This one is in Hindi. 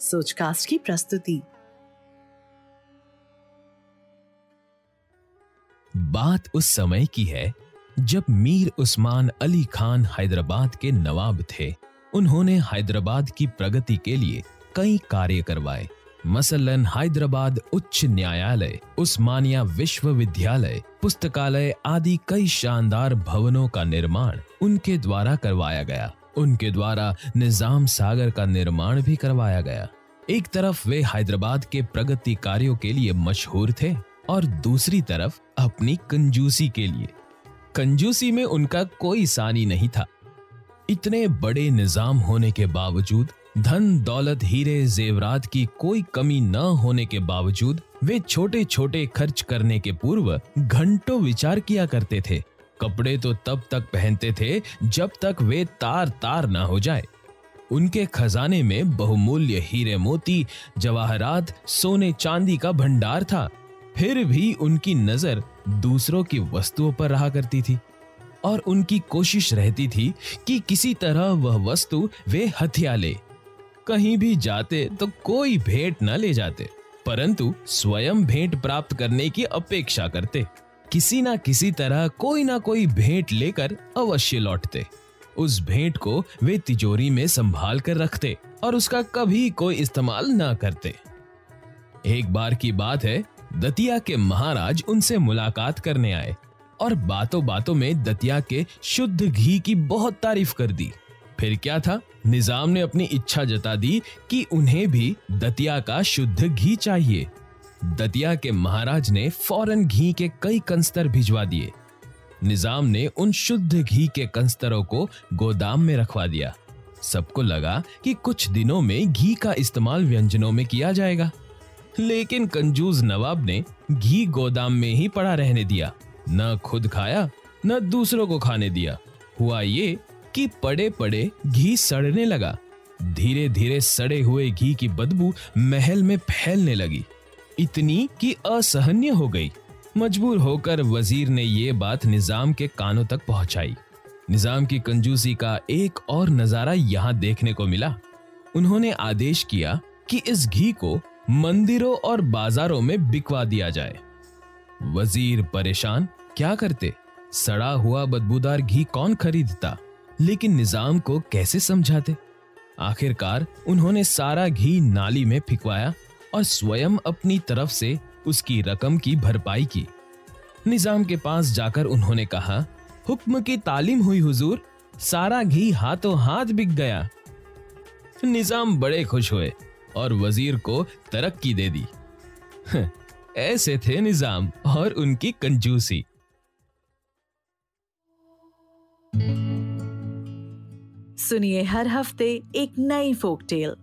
सोचकास्ट की प्रस्तुति। बात उस समय की है, जब मीर उस्मान अली खान हैदराबाद के नवाब थे। उन्होंने हैदराबाद की प्रगति के लिए कई कार्य करवाए। मसलन हैदराबाद उच्च न्यायालय, उस्मानिया विश्वविद्यालय, पुस्तकालय आदि कई शानदार भवनों का निर्माण उनके द्वारा करवाया गया। उनके द्वारा निज़ाम सागर का निर्माण भी करवाया गया। एक तरफ़ वे हैदराबाद के प्रगति कार्यों के लिए मशहूर थे और दूसरी तरफ़ अपनी कंजूसी के लिए। कंजूसी में उनका कोई सानी नहीं था। इतने बड़े निज़ाम होने के बावजूद, धन, दौलत, हीरे, जेवरात की कोई कमी न होने के बावजूद, वे छोटे छोटे खर्च करने के पूर्व घंटों विचार किया करते थे। कपड़े तो तब तक पहनते थे जब तक वे तार तार ना हो जाए। उनके खजाने में बहुमूल्य हीरे मोती, जवाहरात, सोने चांदी का भंडार था। फिर भी उनकी नज़र दूसरों की वस्तुओं पर रहा करती थी और उनकी कोशिश रहती थी कि किसी तरह वह वस्तु वे हथिया ले। कहीं भी जाते तो कोई भेंट न ले जाते, परंतु स्वयं भेंट प्राप्त करने की अपेक्षा करते। किसी ना किसी तरह कोई ना कोई भेंट लेकर अवश्य लौटते। उस भेंट को वे तिजोरी में संभाल कर रखते और उसका कभी कोई इस्तेमाल ना करते। एक बार की बात है, दतिया के महाराज उनसे मुलाकात करने आए और बातों बातों में दतिया के शुद्ध घी की बहुत तारीफ़ कर दी। फिर क्या था? निज़ाम ने अपनी इच्छा जता दी कि उन्हें भी दतिया का शुद्ध घी चाहिए। दतिया के महाराज ने फ़ौरन घी के कई कंस्तर भिजवा दिए। निज़ाम ने उन शुद्ध घी के कंस्तरों को गोदाम में रखवा दिया। सबको लगा कि कुछ दिनों में घी का इस्तेमाल व्यंजनों में किया जाएगा। लेकिन कंजूस नवाब ने घी गोदाम में ही पड़ा रहने दिया। न खुद खाया, न दूसरों को खाने दिया। हुआ ये कि पड़े पड़े घी सड़ने लगा। धीरे धीरे सड़े हुए घी की बदबू महल में फैलने लगी। इतनी कि असहन्य हो गई। मजबूर होकर वज़ीर ने ये बात निज़ाम के कानों तक पहुंचाई। निज़ाम की कंजूसी का एक और नज़ारा यहाँ देखने को मिला। उन्होंने आदेश किया कि इस घी को मंदिरों और बाजारों में बिकवा दिया जाए। वज़ीर परेशान, क्या करते? सड़ा हुआ बदबूदार घी कौन खरीदता? लेकिन निज़ाम को कैसे समझाते? आखिरकार उन्होंने सारा घी नाली में फिकवाया और स्वयं अपनी तरफ़ से उसकी रकम की भरपाई की। निज़ाम के पास जाकर उन्होंने कहा, हुक्म की तालीम हुई, हुजूर। सारा घी हाथों हाथ बिक गया। निज़ाम बड़े खुश हुए और वज़ीर को तरक्की दे दी। ऐसे थे निज़ाम और उनकी कंजूसी। सुनिए हर हफ़्ते एक नई फोक टेल